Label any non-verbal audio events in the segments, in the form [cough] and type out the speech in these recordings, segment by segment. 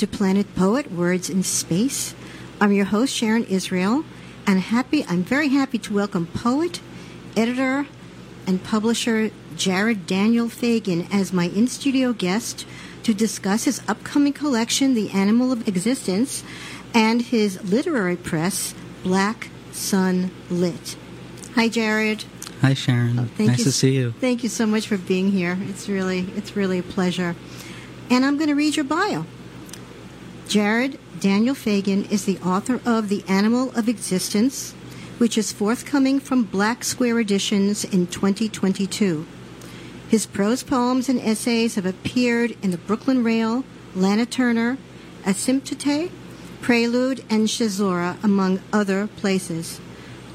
To Planet Poet Words in Space. I'm your host Sharon Israel, and happy I'm very happy to welcome poet, editor, and publisher Jared Daniel Fagan as my in-studio guest to discuss his upcoming collection, The Animal of Existence, and his literary press, Black Sun Lit. Hi, Jared. Hi, Sharon. Oh, nice you, to see you. Thank you so much for being here. It's really, it's really a pleasure. And I'm going to read your bio. Jared Daniel Fagan is the author of The Animal of Existence, which is forthcoming from Black Square Editions in 2022. His prose poems and essays have appeared in the Brooklyn Rail, Lana Turner, Asymptote, Prelude, and Shazora, among other places.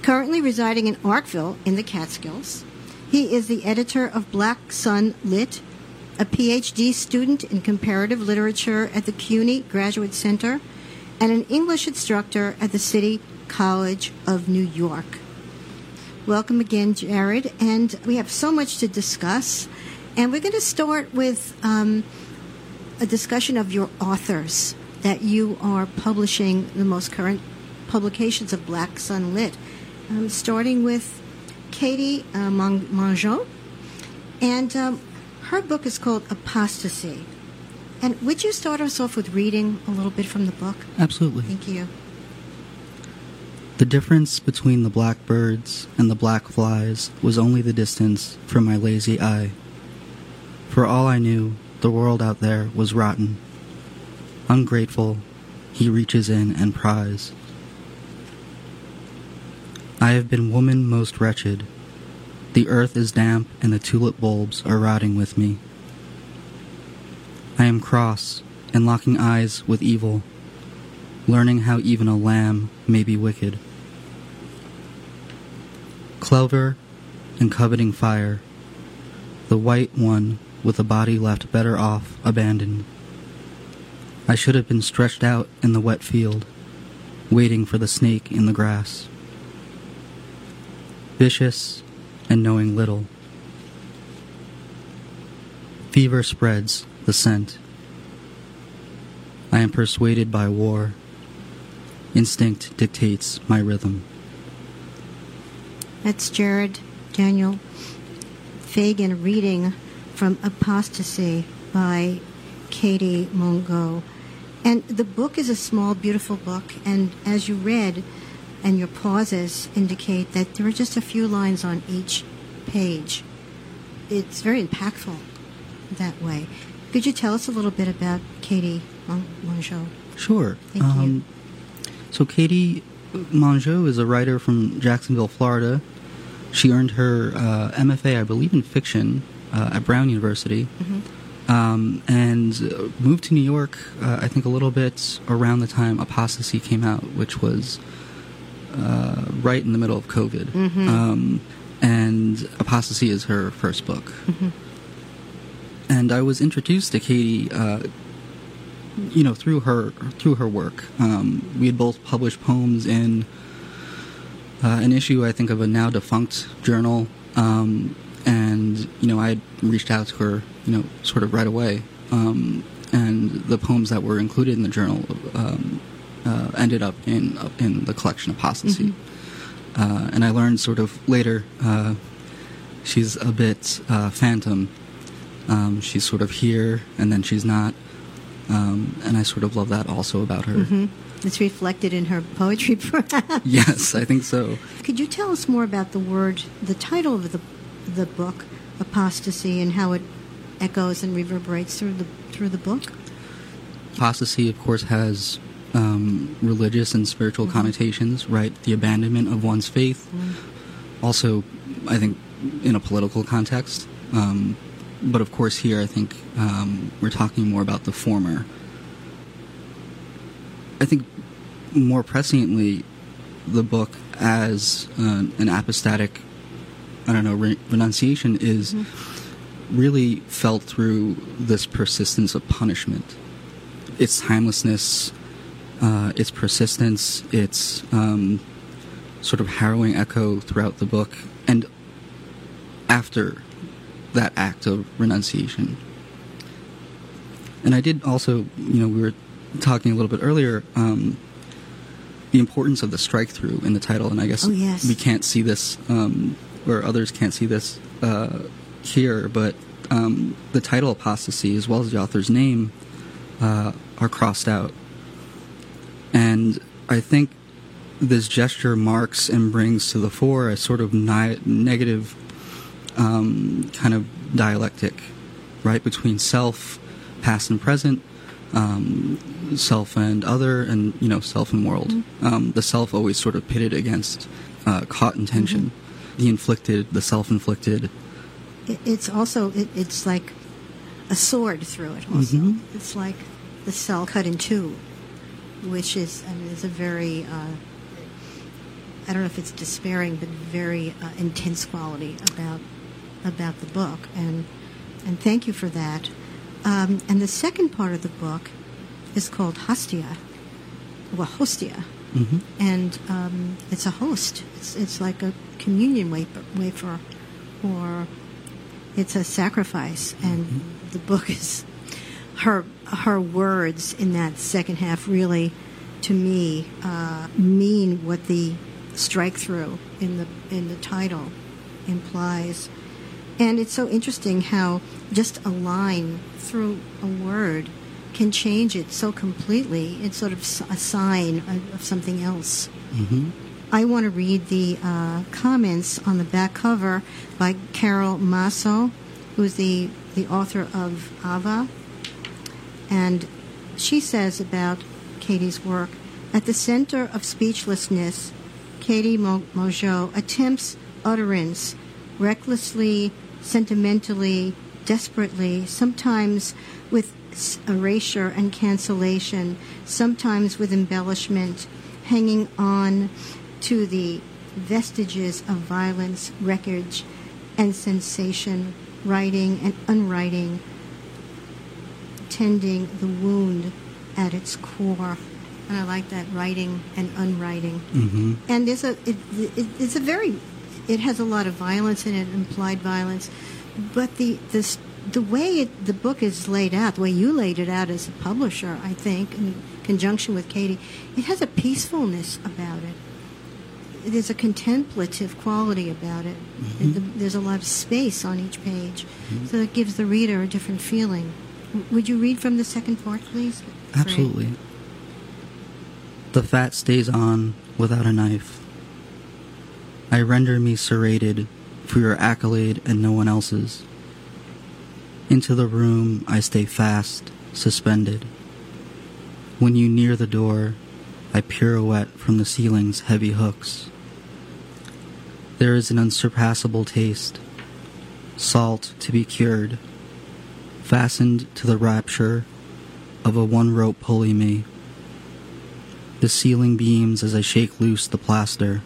Currently residing in Arkville in the Catskills, he is the editor of Black Sun Lit, a PhD student in comparative literature at the CUNY Graduate Center, and an English instructor at the City College of New York. Welcome again, Jared. And we have so much to discuss. And we're going to start with um, a discussion of your authors that you are publishing the most current publications of Black Sun Lit, um, starting with Katie uh, Mongeau. And um, her book is called Apostasy. And would you start us off with reading a little bit from the book? Absolutely. Thank you. The difference between the blackbirds and the black flies was only the distance from my lazy eye. For all I knew, the world out there was rotten. Ungrateful, he reaches in and pries. I have been woman most wretched, the earth is damp and the tulip bulbs are rotting with me. I am cross and locking eyes with evil, learning how even a lamb may be wicked. Clover and coveting fire, the white one with a body left better off abandoned. I should have been stretched out in the wet field, waiting for the snake in the grass. Vicious and knowing little. Fever spreads the scent. I am persuaded by war. Instinct dictates my rhythm. That's Jared Daniel Fagan reading from Apostasy by Katie Mongeau. And the book is a small, beautiful book, and as you read, and your pauses indicate that there are just a few lines on each page. It's very impactful that way. Could you tell us a little bit about Katie Mongeau? Sure. Thank um, you. So, Katie Mongeau is a writer from Jacksonville, Florida. She earned her uh, MFA, I believe, in fiction uh, at Brown University. Mm-hmm. Um, and moved to New York, uh, I think, a little bit around the time Apostasy came out, which was uh, right in the middle of COVID. Mm-hmm. Um, and Apostasy is her first book. Mm-hmm. And I was introduced to Katie, uh, you know, through her through her work. Um, we had both published poems in uh, an issue, I think, of a now defunct journal. Um, and you know, I had reached out to her, you know, sort of right away. Um, and the poems that were included in the journal um, uh, ended up in uh, in the collection Apostasy. Mm-hmm. Uh, and I learned sort of later uh, she's a bit uh, phantom. Um, she's sort of here and then she's not. Um, and I sort of love that also about her. Mm-hmm. It's reflected in her poetry, [laughs] perhaps. yes, I think so. Could you tell us more about the word, the title of the the book, Apostasy, and how it echoes and reverberates through the through the book? Apostasy, of course, has um, religious and spiritual mm-hmm. connotations, right? The abandonment of one's faith. Mm-hmm. Also, I think in a political context. Um, but of course, here I think um, we're talking more about the former. I think more presciently, the book as uh, an apostatic, I don't know, re- renunciation is mm-hmm. really felt through this persistence of punishment. Its timelessness, uh, its persistence, its um, sort of harrowing echo throughout the book, and after that act of renunciation. And I did also, you know, we were talking a little bit earlier, um, the importance of the strike through in the title, and I guess Oh, yes. we can't see this, um, or others can't see this uh, here, but um, the title apostasy, as well as the author's name, uh, are crossed out. And I think this gesture marks and brings to the fore a sort of ni- negative um, kind of dialectic, right, between self, past and present, um, self and other, and you know, self and world. Um, the self always sort of pitted against, uh, caught in tension, the inflicted, the self-inflicted. It, it's also it, it's like a sword through it. Also, Mhm. it's like the cell cut in two, which is I mean, is a very uh, I don't know if it's despairing, but very uh, intense quality about about the book, and and thank you for that. Um, and the second part of the book is called Hostia, well, Hostia, hmm and um, it's a host. It's it's like a communion wafer, wafer, or it's a sacrifice. And the book is her her words in that second half really, to me, uh, mean what the strike through in the in the title implies. And it's so interesting how just a line through a word can change it so completely. It's sort of a sign of, something else. hmm I want to read the uh, comments on the back cover by Carole Maso, who's the, the author of Ava. And she says about Katie's work At the center of speechlessness, Katie Mo- Mojo attempts utterance recklessly, sentimentally, desperately, sometimes with erasure and cancellation, sometimes with embellishment, hanging on to the vestiges of violence, wreckage, and sensation, writing and unwriting, tending the wound at its core. And I like that writing and unwriting. hmm And there's a it, it, it's a very it has a lot of violence in it, implied violence, but the this the way it, the book is laid out, the way you laid it out as a publisher, I think, in conjunction with Katie, it has a peacefulness about it. There's a contemplative quality about it. Mhm. There's a lot of space on each page, so it gives the reader a different feeling. Would you read from the second part, please? Absolutely. The fat stays on without a knife. I render me serrated for your accolade and no one else's. Into the room I stay fast, suspended. When you near the door, I pirouette from the ceiling's heavy hooks. There is an unsurpassable taste, salt to be cured, fastened to the rapture of a one rope pulley me. The ceiling beams as I shake loose the plaster.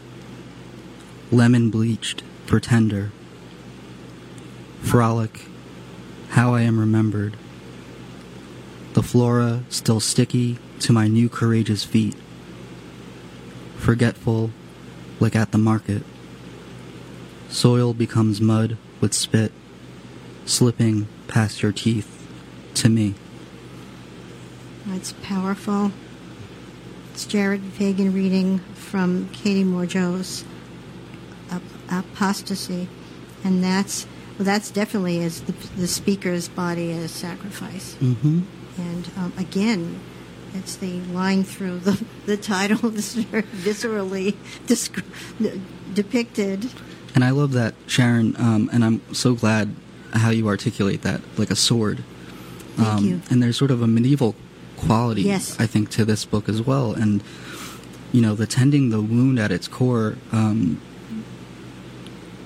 Lemon bleached, pretender. Frolic, how I am remembered. The flora still sticky to my new courageous feet. Forgetful, like at the market. Soil becomes mud with spit, slipping past your teeth to me. It's powerful. It's Jared Fagan reading from Katie Morjo's Ap- Apostasy, and that's well, that's definitely as the, the speaker's body as sacrifice. Mm-hmm. And um, again, it's the line through the [laughs] the title [laughs] that's very viscerally descri- depicted. And I love that, Sharon, um, and I'm so glad how you articulate that, like a sword. Thank um, you. And there's sort of a medieval quality, Yes. I think, to this book as well. And, you know, the tending the wound at its core, um,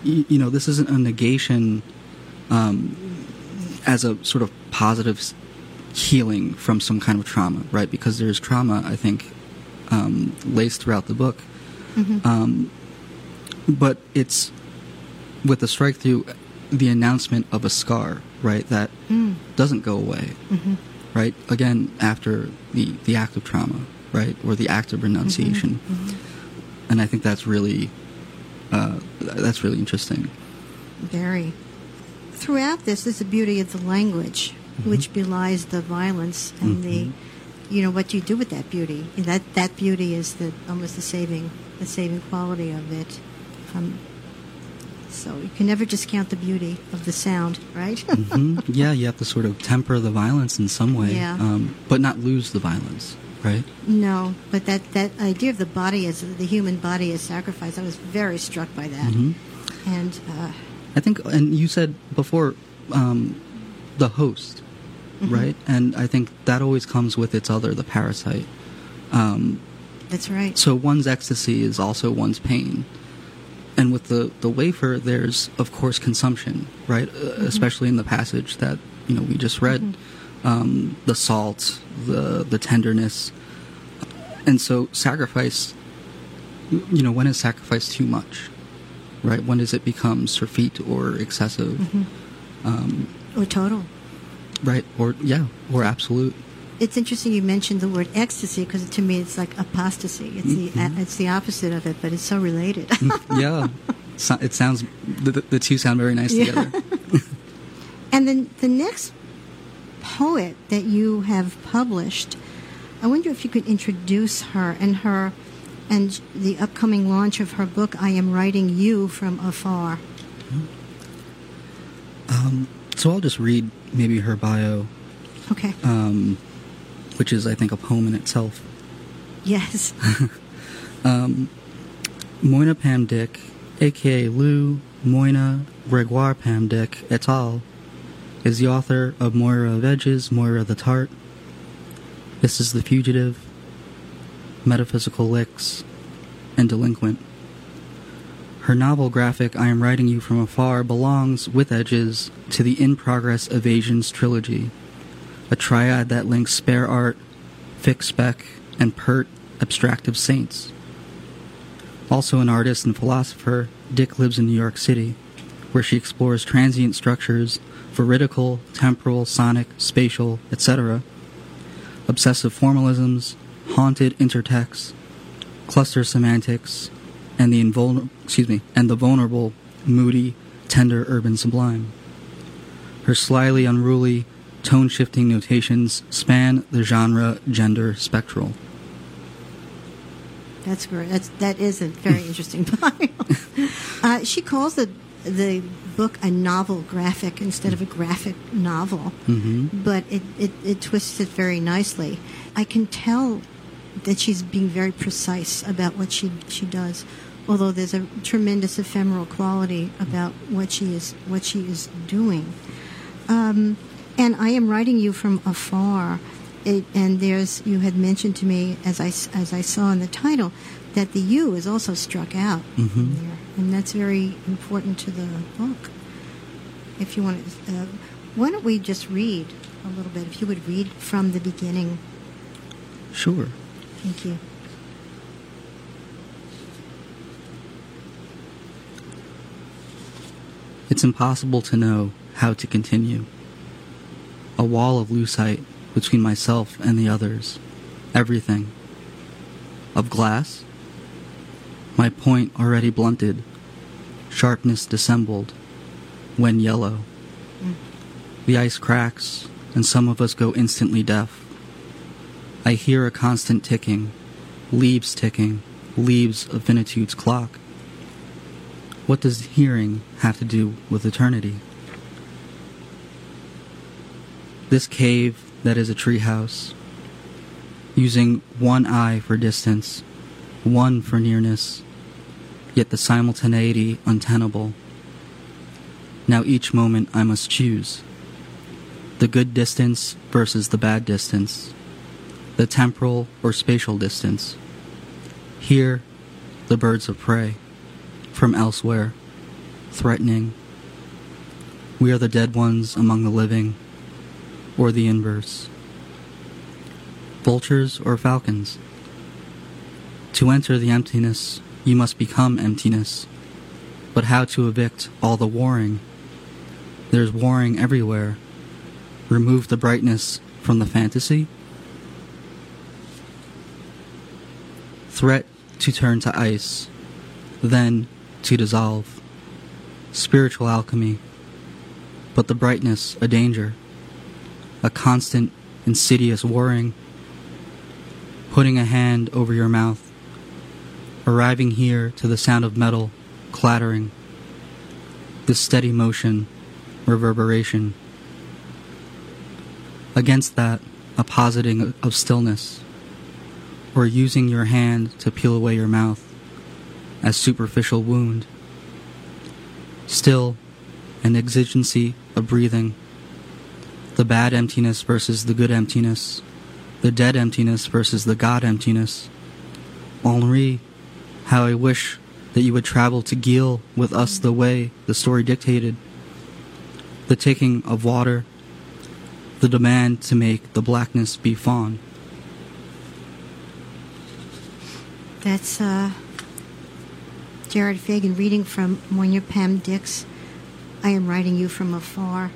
you, you know, this isn't a negation um, as a sort of positive healing from some kind of trauma, right? Because there's trauma, I think, um, laced throughout the book. Mhm. Um, but it's with the strike through the announcement of a scar, right? That Mm. doesn't go away, Mhm. right? Again, after the the act of trauma, right, or the act of renunciation, Mhm. and I think that's really uh, that's really interesting. Very. Throughout this is the beauty of the language, Mhm. which belies the violence and the, Mhm. you know what do you do with that beauty. That that beauty is the almost the saving the saving quality of it. Um, so you can never discount the beauty of the sound, right? [laughs] hmm Yeah, you have to sort of temper the violence in some way, Yeah. um, but not lose the violence, right? No, but that, that idea of the body as the human body as sacrifice, I was very struck by that. hmm And uh, I think, and you said before, um, the host, Mm-hmm. right? And I think that always comes with its other, the parasite. Um, that's right. so one's ecstasy is also one's pain. And with the, the wafer, there's of course consumption, right? Uh, especially in the passage that you know we just read, um, the salt, the the tenderness, and so sacrifice. You know, when is sacrifice too much, right? When does it become surfeit or excessive, um, Or total. right? Or yeah, or absolute. It's interesting you mentioned the word ecstasy because to me it's like apostasy. It's the Mhm. it's the opposite of it, but it's so related. [laughs] yeah, so, it sounds the, the- the two sound very nice Yeah. together. [laughs] [laughs] and then the next poet that you have published, I wonder if you could introduce her and her and the upcoming launch of her book. I am writing you from afar. Um, so I'll just read maybe her bio, Okay. um, which is, I think, a poem in itself. Yes. [laughs] Um, Mina Pam Dick, aka Lou Mina Gregoire Pam Dick et al., is the author of Moira of Edges, Moira the Tart. This is The Fugitive, Metaphysical Licks, and Delinquent. Her novel graphic, I Am Writing You From Afar, belongs, with edges, to the In Progress Evasions trilogy, a triad that links spare art, fix spec, and pert abstractive saints. Also an artist and philosopher, Dick lives in New York City, where she explores transient structures, veridical, temporal, sonic, spatial, etc., obsessive formalisms, haunted intertexts, cluster semantics, and the invulner- excuse me, and the vulnerable, moody, tender urban sublime. Her slyly unruly, tone-shifting notations span the genre gender spectral. That's very, that's that is a very [laughs] interesting bio. [laughs] uh, she calls the the book a novel graphic instead of a graphic novel, hmm but it, it, it twists it very nicely. I can tell that she's being very precise about what she she does, although there's a tremendous ephemeral quality about what she is what she is doing. Um, and I am writing you from afar. It, and there's you had mentioned to me as I as I saw in the title that the U is also struck out Mhm. there, and that's very important to the book. If you want, to, uh, why don't we just read a little bit? If you would read from the beginning, Sure. thank you. It's impossible to know how to continue. A wall of lucite between myself and the others. Everything. Of glass? My point already blunted. Sharpness dissembled. When yellow. Mm. The ice cracks, and some of us go instantly deaf. I hear a constant ticking. Leaves ticking. Leaves of finitude's clock. What does hearing have to do with eternity? This cave that is a treehouse, using one eye for distance, one for nearness, yet the simultaneity untenable. Now each moment I must choose the good distance versus the bad distance, the temporal or spatial distance. Here, the birds of prey from elsewhere, threatening. We are the dead ones among the living, or the inverse. Vultures or falcons? To enter the emptiness, you must become emptiness. But how to evict all the warring? There's warring everywhere. Remove the brightness from the fantasy? Threat to turn to ice, then to dissolve. Spiritual alchemy, but the brightness a danger, a constant, insidious warring. putting a hand over your mouth, arriving here to the sound of metal clattering, the steady motion, reverberation. Against that, a positing of stillness, or using your hand to peel away your mouth as superficial wound. Still, an exigency of breathing. The bad emptiness versus the good emptiness. The dead emptiness versus the God emptiness. Henri, how I wish that you would travel to Geel with us the way the story dictated. The taking of water, the demand to make the blackness be fawn. That's uh, Jared Fagan reading from Mina Pam Dick's. I am writing you from afar.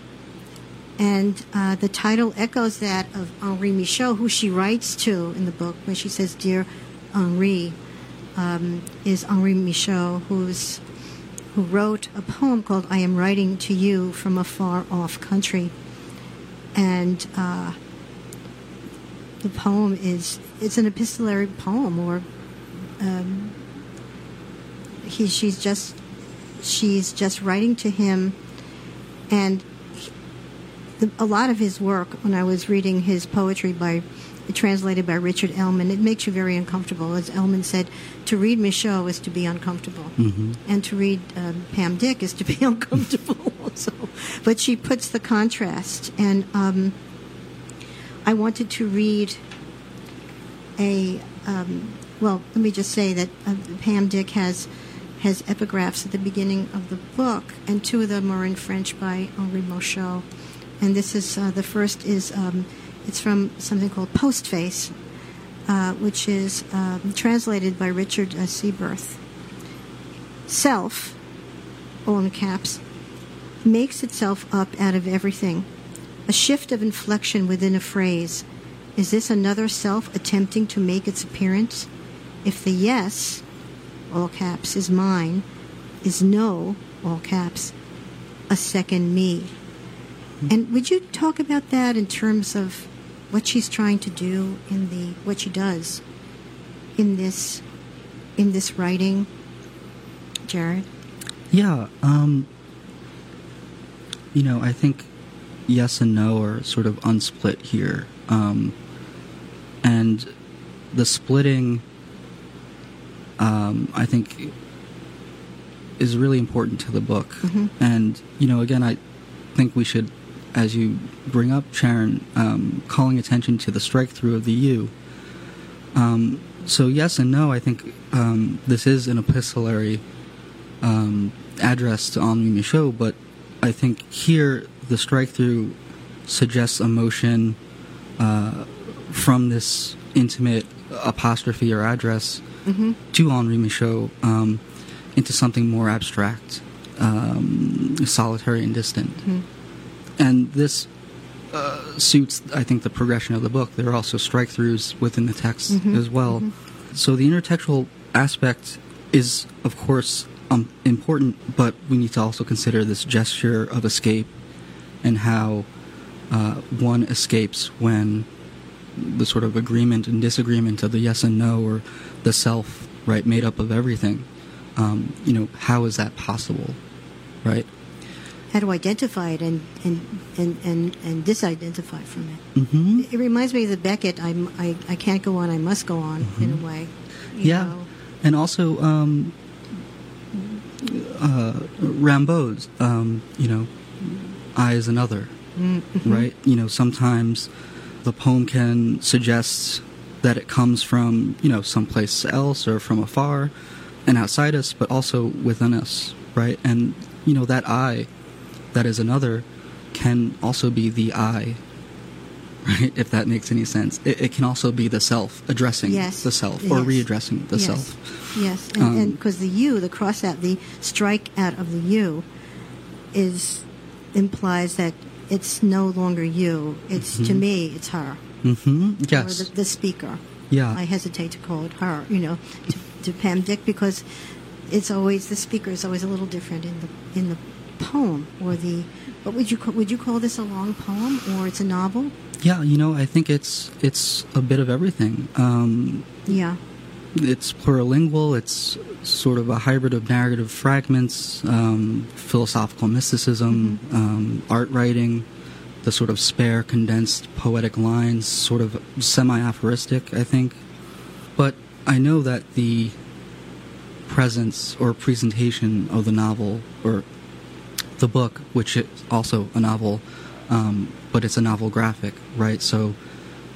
And uh, the title echoes that of Henri Michaux, who she writes to in the book when she says, Dear Henri, um, is Henri Michaux, who's, who wrote a poem called I Am Writing to You from a Far Off Country. And uh, the poem is, it's an epistolary poem, or um, he, she's just, she's just writing to him, and the, a lot of his work, when I was reading his poetry by translated by Richard Ellmann, it makes you very uncomfortable. As Ellmann said, to read Michaux is to be uncomfortable, mm-hmm. and to read um, Pam Dick is to be [laughs] uncomfortable. also, but she puts the contrast, and um, I wanted to read a. Um, well, let me just say that uh, Pam Dick has has epigraphs at the beginning of the book, and two of them are in French by Henri Michaux. And this is uh, the first is um, it's from something called Postface, uh, which is um, translated by Richard uh, Sieburth. Self, all in caps, makes itself up out of everything. A shift of inflection within a phrase. Is this another self attempting to make its appearance? If the yes, all caps, is mine, is no, all caps, a second me. And would you talk about that in terms of what she's trying to do in the what she does in this in this writing, Jared? Yeah, um, you know, I think yes and no are sort of unsplit here, um, and the splitting, um, I think, is really important to the book. Mhm. And you know, again, I think we should as you bring up, Sharon, um, calling attention to the strike through of the U. Um, so, yes and no, I think um, this is an epistolary um, address to Henri Michaux, but I think here the strike through suggests emotion uh, from this intimate apostrophe or address Mm-hmm. to Henri Michaux um, into something more abstract, um, solitary, and distant Mhm. And this uh, suits, I think, the progression of the book. There are also strike throughs within the text Mhm, as well. mhm. So the intertextual aspect is, of course, um, important, but we need to also consider this gesture of escape and how uh, one escapes when the sort of agreement and disagreement of the yes and no or the self, right, made up of everything. Um, you know, how is that possible, right? How to identify it and and and and, and disidentify from it. Mm-hmm. It reminds me of the Beckett. I'm, I I can't go on. I must go on. In a way. Yeah. know. and also um, uh, um, you know, I is another, Mm-hmm. right? You know, sometimes the poem can suggest that it comes from, you know, someplace else or from afar and outside us, but also within us, right? And, you know, that I, that is another, can also be the I, right? If that makes any sense. It, it can also be the self addressing Yes. the self or Yes. readdressing the yes. self. Yes, and Um, because the U, the cross out, the strike out of the U, is implies that it's no longer you. It's to Mhm. me, it's her. Mm-hmm. Or the, the speaker. yeah. I hesitate to call it her. You know, to, to Pam Dick because it's always the speaker is always a little different in the in the poem or the what would you call, would you call this a long poem or it's a novel? Yeah, you know, I think it's it's a bit of everything. Um, Yeah. it's plurilingual. It's sort of a hybrid of narrative fragments, um, philosophical mysticism, um, art writing, the sort of spare, condensed poetic lines, sort of semi-aphoristic, I think. But I know that the presence or presentation of the novel or the book, which is also a novel, um, but it's a novel graphic, right? So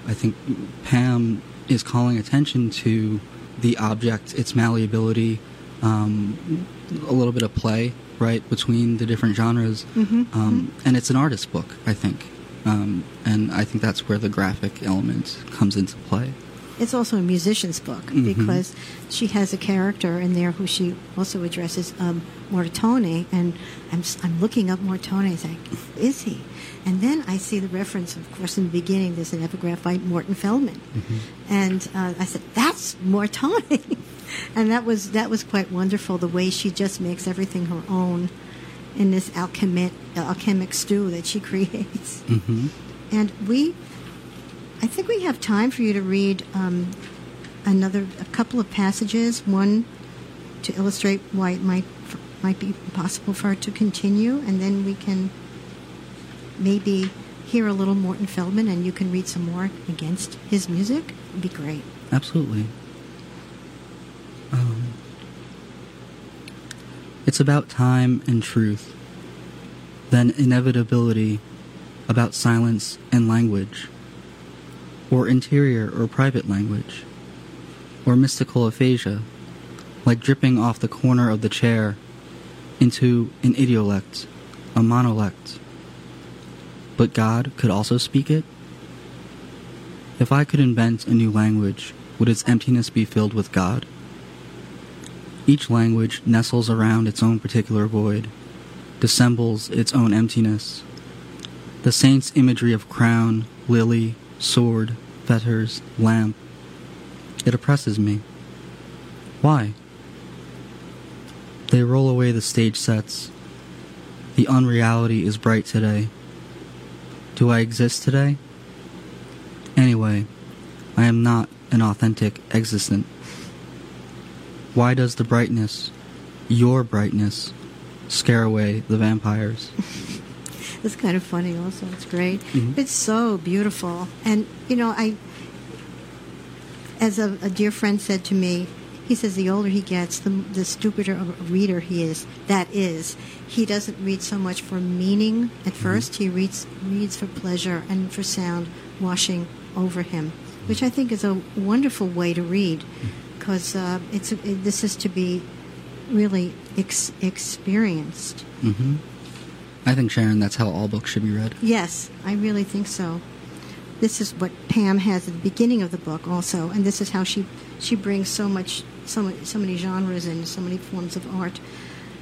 I think Pam is calling attention to the object, its malleability, um, a little bit of play, right, between the different genres. Um, and it's an artist book, I think. Um, and I think that's where the graphic element comes into play. It's also a musician's book Mhm. because she has a character in there who she also addresses, um, Mortone, and I'm, I'm looking up Mortone. Like, who is he? And then I see the reference, of course, in the beginning. There's an epigraph by Morton Feldman, and uh, I said, "That's Mortone," [laughs] and that was that was quite wonderful. The way she just makes everything her own in this alchemic alchemic stew that she [laughs] creates. hmm And we, I think we have time for you to read um, another, a couple of passages. One to illustrate why it might might be possible for it to continue, and then we can maybe hear a little Morton Feldman, and you can read some more against his music. It'd be great. Absolutely. Um, it's about time and truth, then inevitability about silence and language, or interior or private language, or mystical aphasia, like dripping off the corner of the chair into an idiolect, a monolect. But God could also speak it? If I could invent a new language, would its emptiness be filled with God? Each language nestles around its own particular void, dissembles its own emptiness. The saint's imagery of crown, lily, sword, fetters, lamp. It oppresses me. Why? They roll away the stage sets. The unreality is bright today. Do I exist today? Anyway, I am not an authentic existent. Why does the brightness, your brightness, scare away the vampires? [laughs] It's kind of funny, also. It's great. Mhm. It's so beautiful, and you know, I, as a, a dear friend said to me, he says the older he gets, the, the stupider a reader he is. That is, he doesn't read so much for meaning at first. He reads reads for pleasure and for sound washing over him, which I think is a wonderful way to read, because uh, it's it, this is to be really ex- experienced. hmm I think, Sharon, that's how all books should be read. Yes, I really think so. This is what Pam has at the beginning of the book, also, and this is how she she brings so much, so many, so many genres and so many forms of art.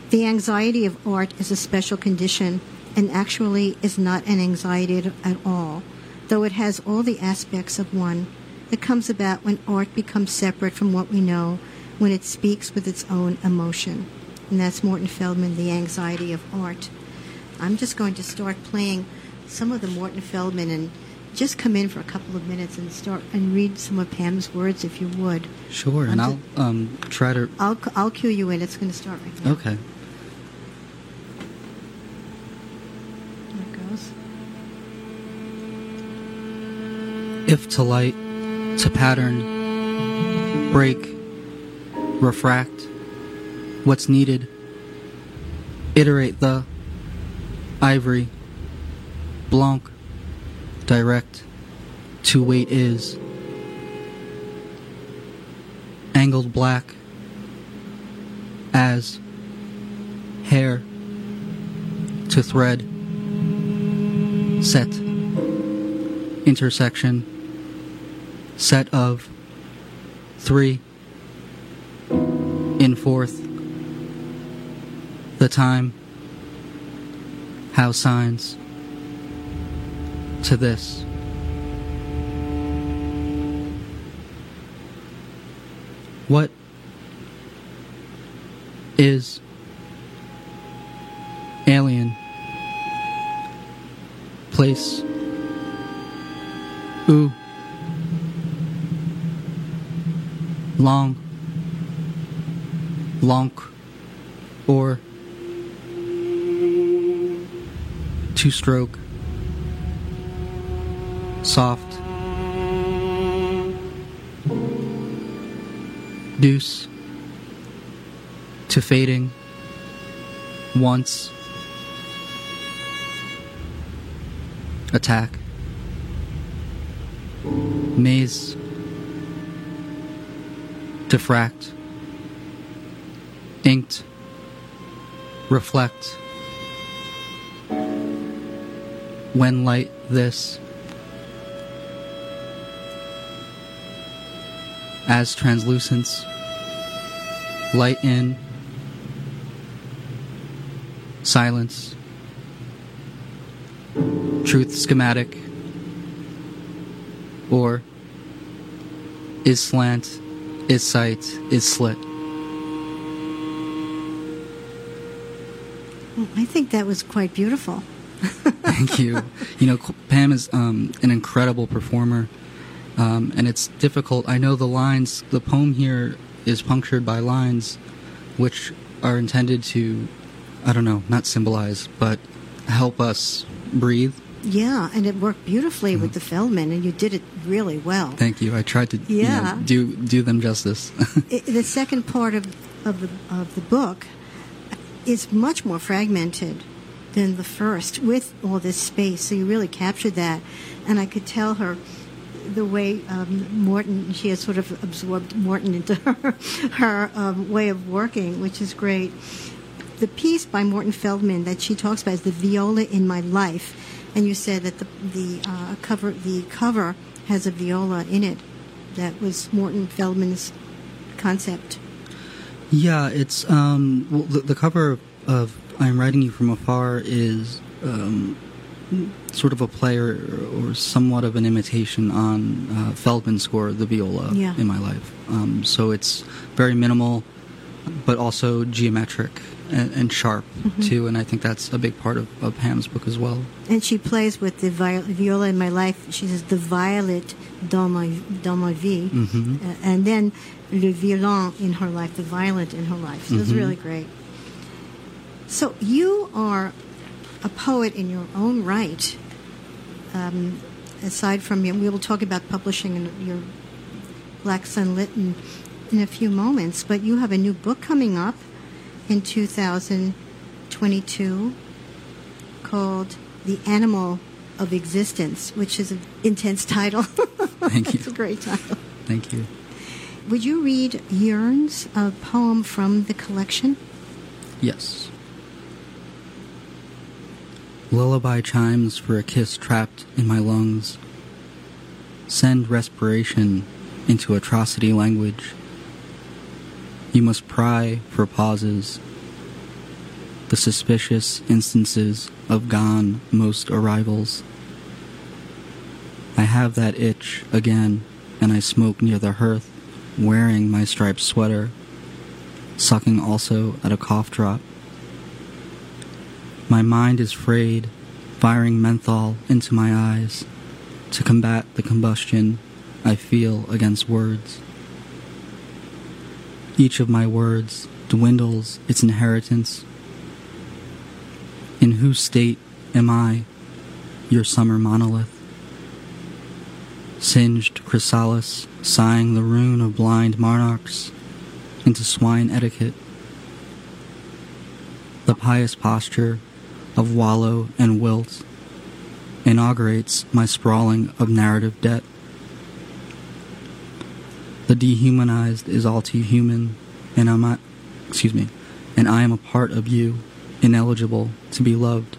The anxiety of art is a special condition, and actually is not an anxiety at all, though it has all the aspects of one. It comes about when art becomes separate from what we know, when it speaks with its own emotion, and that's Morton Feldman, the anxiety of art. I'm just going to start playing some of the Morton Feldman and just come in for a couple of minutes and start and read some of Pam's words if you would. Sure, and I'll um, try to. I'll I'll cue you in. It's going to start right now. Okay. There it goes. If to light, to pattern, break, refract, what's needed, iterate the, ivory, blanc, direct, to wait is, angled black, as, hair, to thread, set, intersection, set of, three, in fourth, the time, how signs, to this. What is Alien. Place. Ooh. Long. Long. Or. Two stroke. Soft. Deuce. To fading. Once. Attack. Maze. Diffract. Inked. Reflect. When light this. As translucence. Light in. Silence. Truth schematic. Or is slant, is sight, is slit. I think that was quite beautiful. [laughs] Thank you. You know, Pam is um, an incredible performer, um, and it's difficult. I know the lines, the poem here is punctured by lines which are intended to, I don't know, not symbolize, but help us breathe. Yeah, and it worked beautifully with the Feldman, and you did it really well. Thank you. I tried to you know, Yeah. do do them justice. [laughs] I the second part of, of, the, of the book is much more fragmented than the first with all this space. So you really captured that. And I could tell her the way um, Morton, she has sort of absorbed Morton into [laughs] her, her um, way of working, which is great. The piece by Morton Feldman that she talks about is the viola in my life, and you said that the the uh, cover the cover has a viola in it. That was Morton Feldman's concept. Yeah, it's um, well, the, the cover of, of "I'm Writing You from Afar" is um, sort of a player or, somewhat of an imitation on uh, Feldman's score, the viola, Yeah. in my life. Um, so it's very minimal, but also geometric and, and sharp too. And I think that's a big part of, of Pam's book as well. And she plays with the viol- viola in my life. She says the violet dans ma, dans ma vie, hmm uh, and then le violon in her life, the violet in her life. So it's Mhm. really great. So you are a poet in your own right. Um, aside from you, we will talk about publishing in your Black Sun Lit in, in a few moments. But you have a new book coming up in 2022 called "The Animal of Existence," which is an intense title. [laughs] Thank you. it's a great title. Thank you. Would you read Yearns, a poem from the collection? Yes. Lullaby chimes for a kiss trapped in my lungs. Send respiration into atrocity language. You must pry for pauses. The suspicious instances of gone most arrivals. I have that itch again, and I smoke near the hearth, wearing my striped sweater sucking also at a cough drop. My mind is frayed, firing menthol into my eyes to combat the combustion I feel against words. Each of my words dwindles its inheritance. In whose state am I, your summer monolith? Singed chrysalis, sighing the rune of blind monarchs into swine etiquette. The pious posture of wallow and wilt inaugurates my sprawling of narrative debt. The dehumanized is all too human, and I'm not, excuse me, and I am a part of you, ineligible to be loved.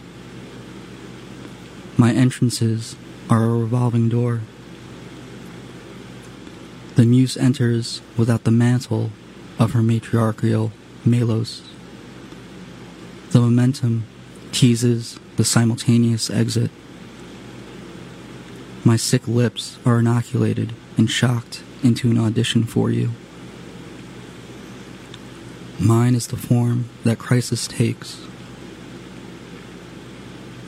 My entrances are a revolving door. The muse enters without the mantle of her matriarchal melos. The momentum teases the simultaneous exit. My sick lips are inoculated and shocked into an audition for you. Mine is the form that crisis takes.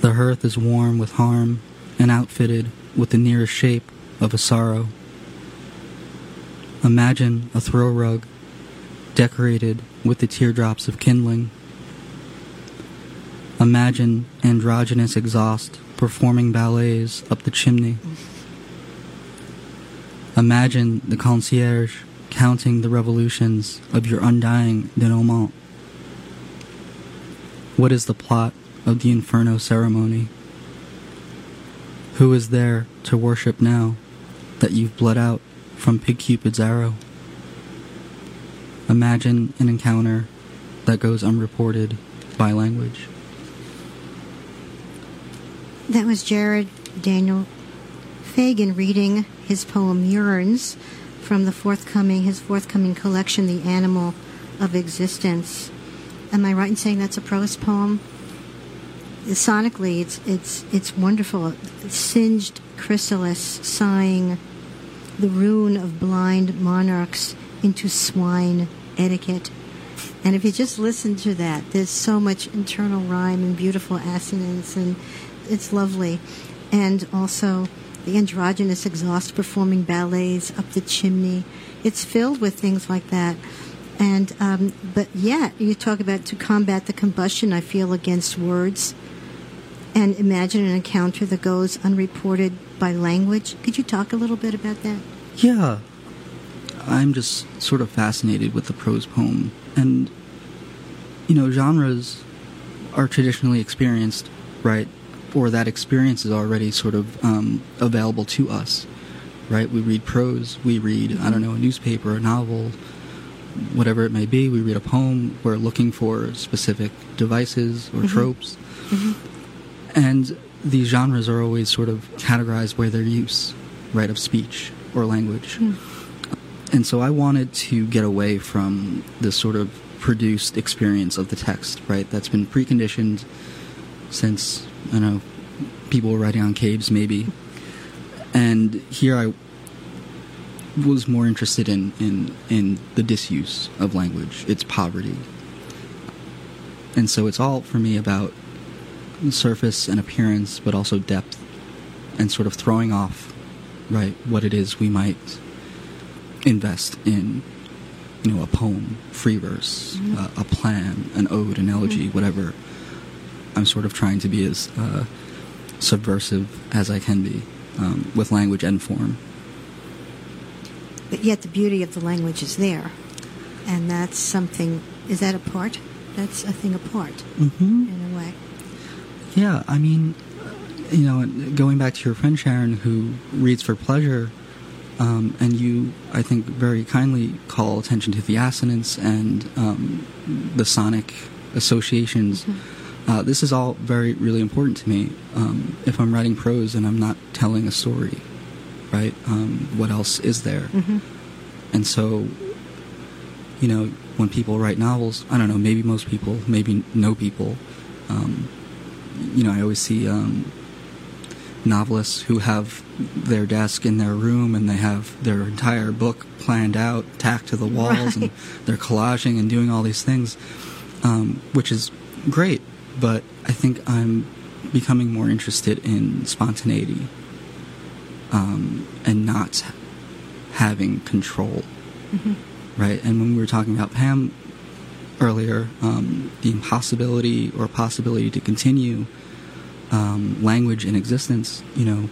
The hearth is warm with harm and outfitted with the nearest shape of a sorrow. Imagine a throw rug decorated with the teardrops of kindling. Imagine androgynous exhaust performing ballets up the chimney. Imagine the concierge counting the revolutions of your undying denouement. What is the plot of the Inferno ceremony? Who is there to worship now that you've bled out from Pig Cupid's arrow? Imagine an encounter that goes unreported by language. That was Jared Daniel Fagan reading his poem Yearns from the forthcoming his forthcoming collection, The Animal of Existence. Am I right in saying that's a prose poem? Sonically, it's it's it's wonderful. Singed chrysalis sighing the rune of blind monarchs into swine etiquette. And if you just listen to that, there's so much internal rhyme and beautiful assonance, and it's lovely. And also the androgynous exhaust performing ballets up the chimney. It's filled with things like that. And um, but yet you talk about to combat the combustion I feel against words, and imagine an encounter that goes unreported by language. Could you talk a little bit about that? Yeah, I'm just sort of fascinated with the prose poem, and you know, genres are traditionally experienced, right? Or that experience is already sort of um, available to us, right? We read prose, we read, I don't know, a newspaper, a novel, whatever it may be. We read a poem. We're looking for specific devices or mm-hmm. tropes, mm-hmm. and these genres are always sort of categorized by their use, right, of speech or language. Mm. And so I wanted to get away from this sort of produced experience of the text, right? That's been preconditioned since, I don't know, people were writing on caves, maybe. And here I was more interested in, in, in the disuse of language, its poverty. And so it's all for me about surface and appearance, but also depth and sort of throwing off, right, what it is we might invest in you know a poem, free verse, mm-hmm. uh, a plan, an ode, an elegy, mm-hmm. whatever. I'm sort of trying to be as uh, subversive as I can be um, with language and form. But yet, the beauty of the language is there, and that's something. Is that a part? That's a thing apart, mm-hmm. in a way. Yeah, I mean, you know, going back to your friend Sharon, who reads for pleasure um, and you, I think, very kindly call attention to the assonance and um, the sonic associations. Mm-hmm. Uh, this is all very, really important to me. Um, if I'm writing prose and I'm not telling a story, right? Um, what else is there? Mm-hmm. And so, you know, when people write novels, I don't know, maybe most people, maybe no people, um, you know, I always see um, novelists who have their desk in their room and they have their entire book planned out, tacked to the walls, right. and they're collaging and doing all these things, um, which is great. But I think I'm becoming more interested in spontaneity um, and not having control. Mm-hmm. Right? And when we were talking about Pam earlier, um, the impossibility or possibility to continue um, language in existence, you know,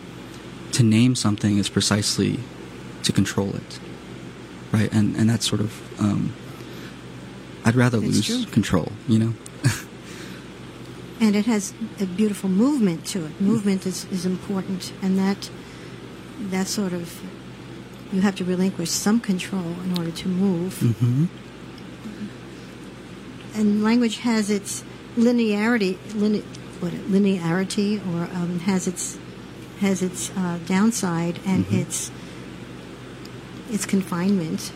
to name something is precisely to control it, right? And and that's sort of um, I'd rather lose true. control, you know. And it has a beautiful movement to it. Movement is, is important, and that that sort of you have to relinquish some control in order to move. Mm-hmm. And language has its linearity, line, what linearity or um, has its has its uh, downside and mm-hmm. its its confinement.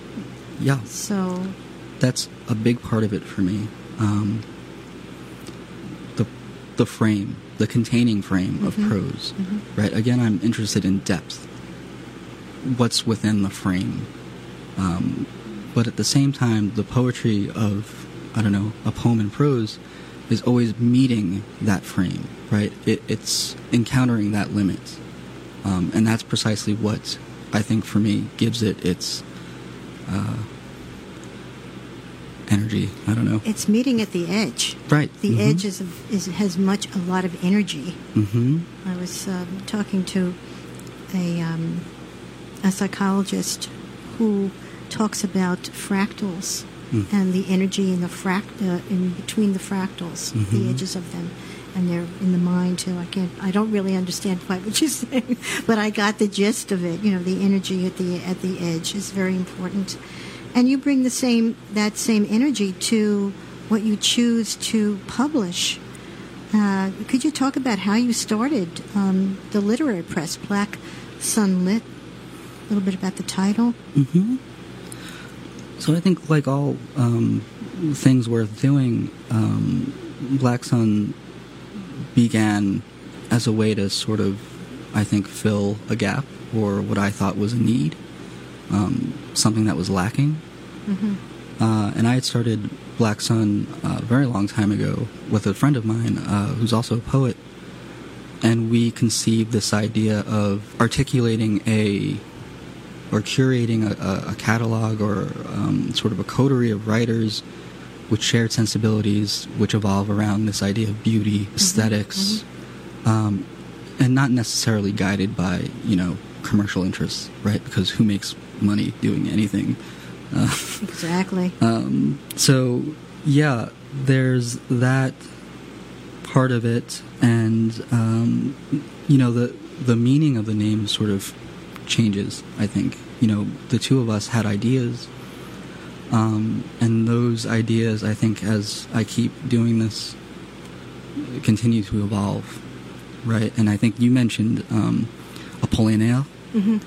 Yeah. So that's a big part of it for me. Um, the frame, the containing frame mm-hmm. of prose, mm-hmm. right? Again, I'm interested in depth. What's within the frame, um, but at the same time, the poetry of I don't know a poem in prose is always meeting that frame, right? It, it's encountering that limit. Um, and that's precisely what I think for me gives it its uh, energy. I don't know. It's meeting at the edge. Right. The Mhm. edge is, is has much a lot of energy. Mm-hmm. I was um, talking to a um, a psychologist who talks about fractals Mm. and the energy in the fract uh, in between the fractals, the Mhm. edges of them, and they're in the mind too. I can't. I don't really understand quite what you're [laughs] saying, but I got the gist of it. You know, the energy at the at the edge is very important, and you bring the same that same energy to what you choose to publish. Uh, could you talk about how you started um, the literary press, Black Sun Lit? A little bit about the title. hmm So I think, like all um, things worth doing, um, Black Sun began as a way to sort of, I think, fill a gap or what I thought was a need, um, something that was lacking. Mm-hmm. Uh, and I had started Black Sun uh, a very long time ago with a friend of mine uh, who's also a poet. And we conceived this idea of articulating a, or curating a, a, catalog or um, sort of a coterie of writers with shared sensibilities which evolve around this idea of beauty, esthetics um, and not necessarily guided by, you know, commercial interests, right? Because who makes money doing anything? Uh, Exactly. [laughs] um, so yeah, there's that part of it, and um, you know the the meaning of the name sort of changes. I think you know the two of us had ideas, um, and those ideas, I think, as I keep doing this, continue to evolve, right? And I think you mentioned um, Apollinaire. hmm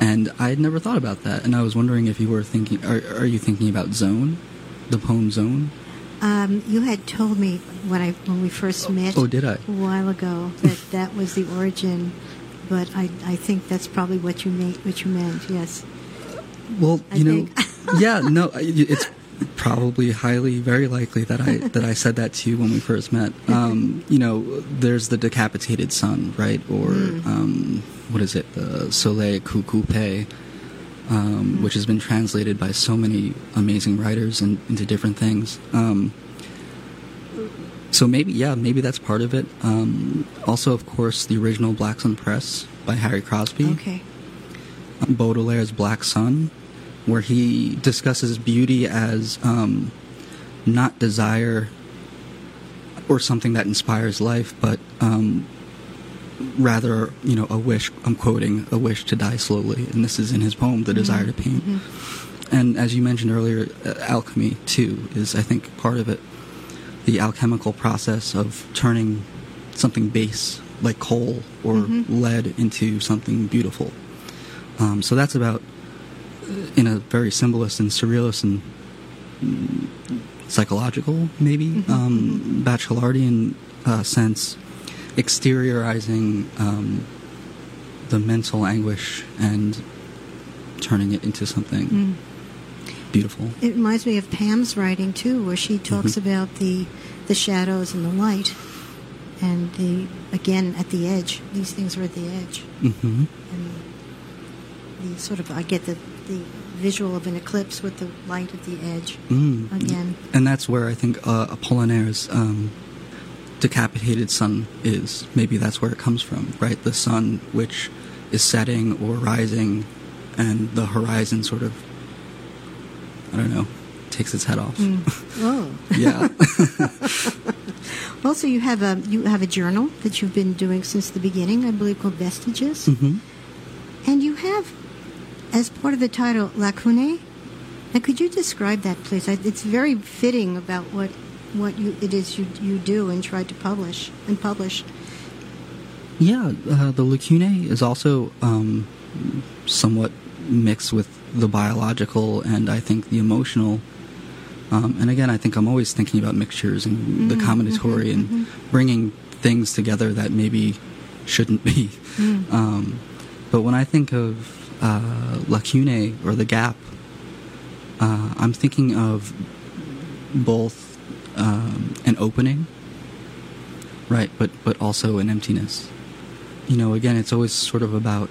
And I had never thought about that, and I was wondering if you were thinking, are, are you thinking about Zone, the poem Zone? Um, you had told me when I when we first met Oh, did I? a while ago that [laughs] that was the origin, but I, I think that's probably what you meant. What you meant, yes. Well, I you know, [laughs] yeah, no, it's probably highly, very likely that I that I said that to you when we first met. [laughs] Um, you know, there's the decapitated sun, right? Or Mm. um, what is it? The Soleil Coupé, um, which has been translated by so many amazing writers and into different things. Um, so maybe, yeah, maybe that's part of it. Um, also, of course, the original Black Sun Press by Harry Crosby. Okay. Baudelaire's Black Sun, where he discusses beauty as um, not desire or something that inspires life, but um, rather, you know, a wish. I'm quoting a wish to die slowly, and this is in his poem, "The Desire to Paint." And as you mentioned earlier, uh, alchemy too is, I think, part of it. The alchemical process of turning something base like coal or Mhm. lead into something beautiful. Um, so that's about, in a very symbolist and surrealist and psychological, maybe, Mhm, um, bachelardian uh, sense, exteriorizing um, the mental anguish and turning it into something Mm. beautiful. It reminds me of Pam's writing too, where she talks Mhm. about the the shadows and the light, and the again at the edge. These things are at the edge, hmm and the sort of I get the the visual of an eclipse with the light at the edge Mm. again. And that's where I think uh, Apollinaire's um, decapitated sun is. Maybe that's where it comes from, right? The sun which is setting or rising, and the horizon sort of, I don't know, takes its head off. Mm. [laughs] Oh. yeah. [laughs] [laughs] Also, you have a you have a journal that you've been doing since the beginning, I believe, called Vestiges, hmm and you have, as part of the title, Lacune. Now, could you describe that, please? It's very fitting about what what you it is you you do and try to publish and publish. Yeah, uh, the lacune is also um, somewhat mixed with the biological and I think the emotional. Um, and again, I think I'm always thinking about mixtures and the Mhm, combinatory mhm, and mhm. bringing things together that maybe shouldn't be. Mm. Um, but when I think of uh, lacune or the gap, uh, I'm thinking of both um, an opening, right? But but also an emptiness. You know, again, it's always sort of about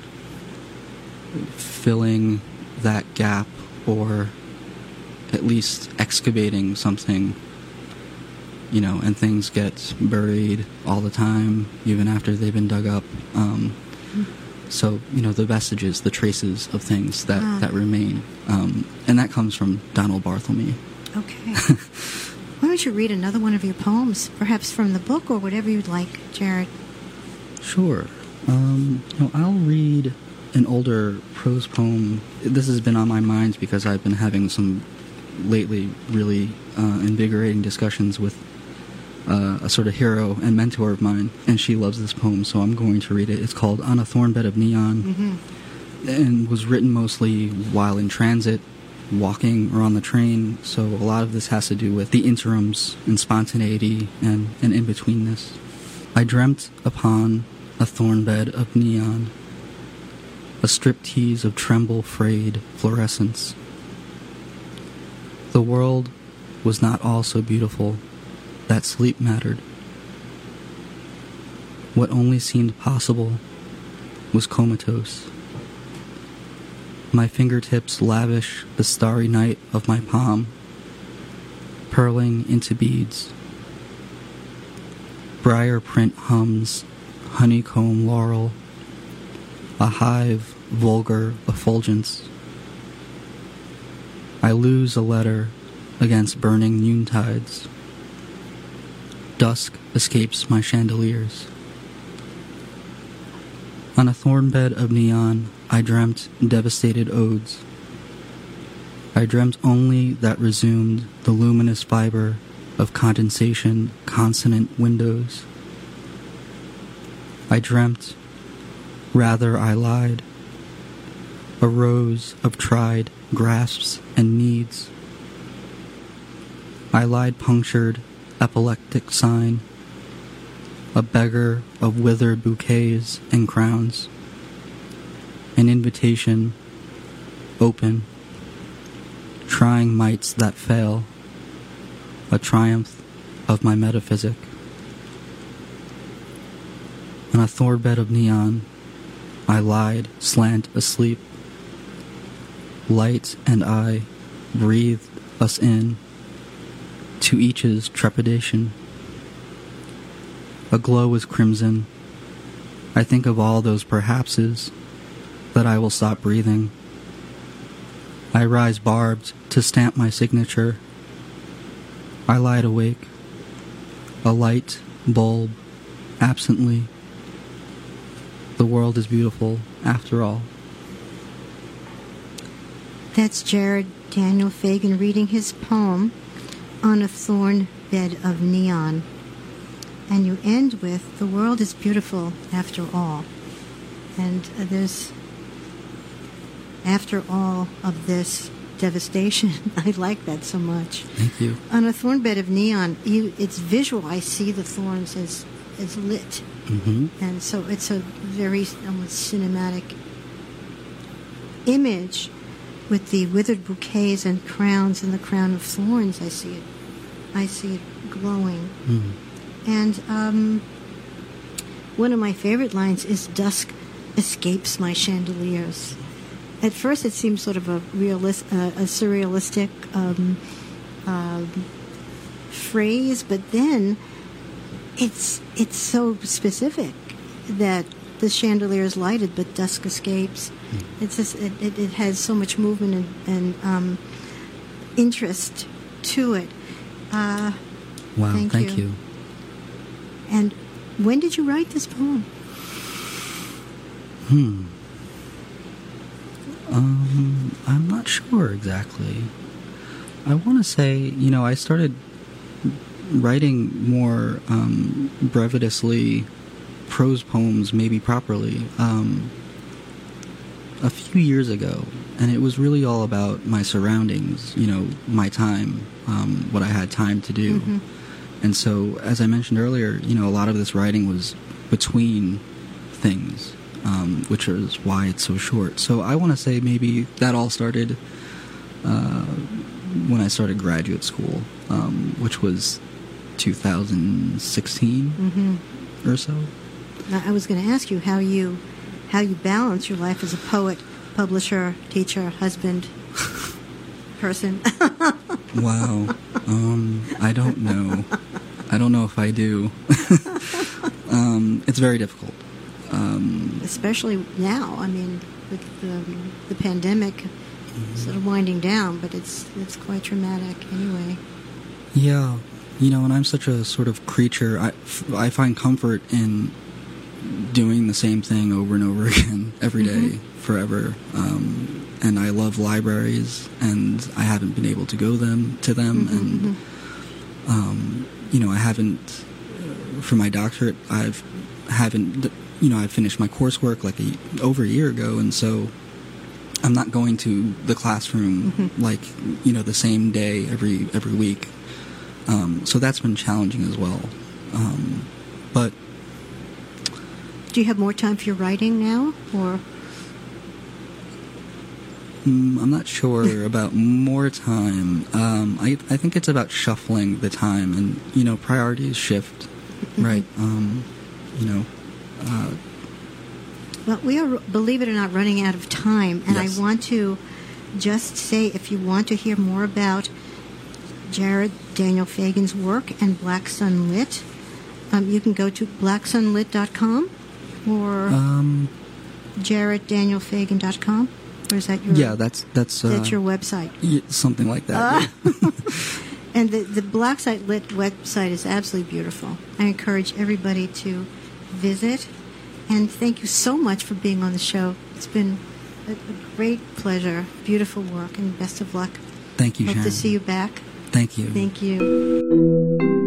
filling that gap or at least excavating something you know and things get buried all the time even after they've been dug up um, so you know the vestiges the traces of things that, Ah. that remain um, and that comes from donald barthelme Okay. [laughs] Why don't you read another one of your poems, perhaps from the book or whatever you'd like, Jared? Sure. Um, know, I'll read an older prose poem. This has been on my mind because I've been having some lately really uh, invigorating discussions with uh, a sort of hero and mentor of mine, and she loves this poem, so I'm going to read it. It's called On a Thornbed of Neon, Mm-hmm. and was written mostly while in transit, walking or on the train, so a lot of this has to do with the interims and spontaneity and, and in betweenness. I dreamt upon a thorn bed of neon, a striptease of tremble frayed fluorescence. The world was not all so beautiful that sleep mattered. What only seemed possible was comatose. My fingertips lavish the starry night of my palm, purling into beads. Briar print hums, honeycomb laurel, a hive vulgar effulgence. I lose a letter against burning noontides. Dusk escapes my chandeliers. On a thorn bed of neon, I dreamt devastated odes. I dreamt only that resumed the luminous fiber of condensation consonant windows. I dreamt, rather I lied, a rose of tried grasps and needs. I lied punctured epileptic sign, a beggar of withered bouquets and crowns, an invitation open, trying mites that fail, a triumph of my metaphysic. On a thornbed of neon, I lied slant asleep. Light and I breathed us in to each's trepidation. A glow is crimson. I think of all those perhapses that I will stop breathing. I rise barbed to stamp my signature. I lied awake. A light bulb absently. The world is beautiful after all. That's Jared Daniel Fagan reading his poem on a thorn bed of neon. And you end with, The world is beautiful after all. And uh, there's, after all of this devastation, [laughs] I like that so much. Thank you. On a thorn bed of neon, you, it's visual. I see the thorns as, as lit. hmm And so it's a very almost cinematic image with the withered bouquets and crowns and the crown of thorns. I see it. I see it glowing. mm And um, one of my favorite lines is "Dusk escapes my chandeliers." At first, it seems sort of a realist, uh, a surrealistic um, um phrase, but then it's it's so specific that the chandelier is lighted, but dusk escapes. It's just it, it, it has so much movement and, and um, interest to it. Uh, Wow, Thank thank, you. you. and when did you write this poem? Hmm. Um, I'm not sure exactly. I want to say, you know, I started writing more um, brevitously prose poems, maybe properly, um, a few years ago, and it was really all about my surroundings, you know, my time, um, what I had time to do. Mhm. And so, as I mentioned earlier, you know, a lot of this writing was between things, um, which is why it's so short. So, I want to say maybe that all started uh, when I started graduate school, um, which was 2016 Mm-hmm. or so. Now, I was going to ask you how you how you balance your life as a poet, publisher, teacher, husband, [laughs] person. Wow. um, I don't know. I don't know if I do. [laughs] um, it's very difficult. Um, Especially now. I mean, with the, the pandemic sort of winding down, but it's it's quite traumatic anyway. yeah, you know, and I'm such a sort of creature. I, I find comfort in doing the same thing over and over [laughs] again every day, Mhm. forever. Um, and I love libraries, and I haven't been able to go them to them, Mhm, and mhm. um, you know, I haven't for my doctorate. I've haven't you know I finished my coursework like a, over a year ago, and so I'm not going to the classroom Mhm. like you know the same day every every week. Um, so that's been challenging as well. Um, but Do you have more time for your writing now, or Mm, I'm not sure [laughs] about more time. Um, I I think it's about shuffling the time, and you know, priorities shift, right? Um, you know, uh, Well, we are, believe it or not, running out of time, and Yes. I want to just say if you want to hear more about Jared Daniel Fagan's work and Black Sun Lit, um, you can go to blacksunlit.com or um, jareddanielfagan.com. Or is that your yeah, that's that's uh, that's your website? y- something like that. Ah. [laughs] And the, the Black Sun Lit website is absolutely beautiful. I encourage everybody to visit. And thank you so much for being on the show. It's been a, a great pleasure. Beautiful work, and best of luck. Thank you, Hope Sharon. to see you back. Thank you. Thank you.